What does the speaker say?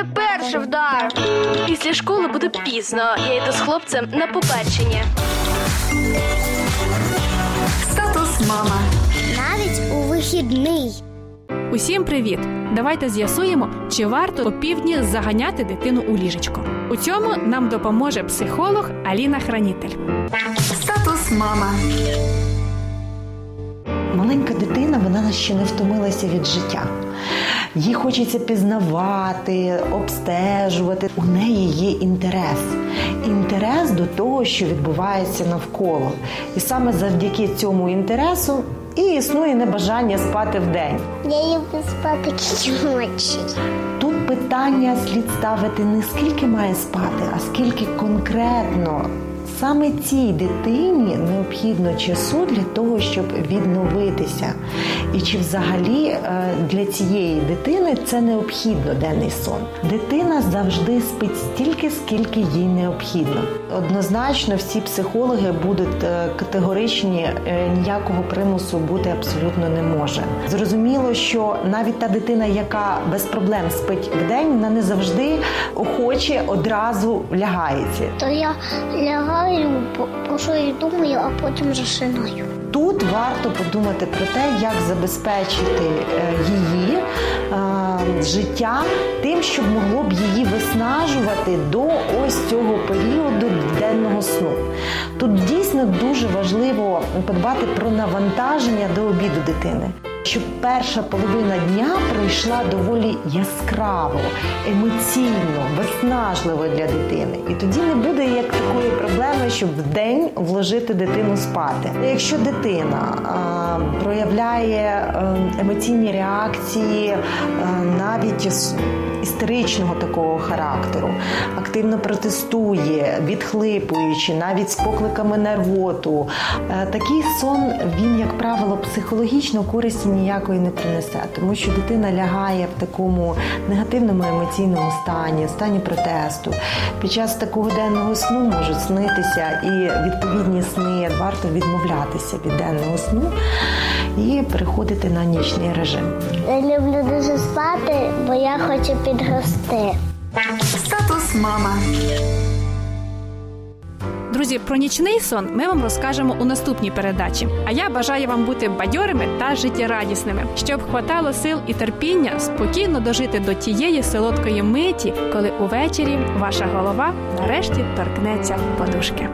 мене перший вдар. Після школи буде пізно. Я йду з хлопцем на побачення. Статус мама. Навіть у вихідний. Усім привіт! Давайте з'ясуємо, чи варто о півдні заганяти дитину у ліжечко. У цьому нам допоможе психолог Аліна Хранітель. Статус мама. Маленька дитина, вона ще не втомилася від життя. Їй хочеться пізнавати, обстежувати. У неї є інтерес. Інтерес до того, що відбувається навколо. І саме завдяки цьому інтересу і існує небажання спати вдень. Я люблю спати ночі. Тут питання слід ставити не скільки має спати, а скільки конкретно саме цій дитині необхідно часу для того, щоб відновитися. І чи взагалі е, для цієї дитини це необхідно денний сон? Дитина завжди спить стільки, скільки їй необхідно. Однозначно, всі психологи будуть е, категоричні, е, ніякого примусу бути абсолютно не може. Зрозуміло, що навіть та дитина, яка без проблем спить вдень, вона не завжди охоче одразу лягається. То я лягаю, по- про що я думаю, а потім засинаю. Тут варто подумати про те, як забезпечити е, її е, життя тим, щоб могло б її виснажувати до ось цього періоду денного сну. Тут дійсно дуже важливо подбати про навантаження до обіду дитини. Щоб перша половина дня пройшла доволі яскраво, емоційно, виснажливо для дитини. І тоді не буде як такої проблеми, щоб в день вложити дитину спати. Якщо дитина а, проявляє е, емоційні реакції, а, навіть с- істеричного такого характеру, активно протестує, відхлипуючи, навіть з покликами на рвоту. Е, Такий сон він, як правило, психологічно користі ніякої не принесе, тому що дитина лягає в такому негативному емоційному стані, стані протесту. Під час такого денного сну можуть снитися і відповідні сни варто відмовлятися від денного сну і переходити на нічний режим. Я люблю дуже спати, бо я хочу підрости. Статус мама. Друзі, про нічний сон ми вам розкажемо у наступній передачі. А я бажаю вам бути бадьорими та життєрадісними, щоб хватало сил і терпіння спокійно дожити до тієї солодкої миті, коли увечері ваша голова нарешті торкнеться подушки.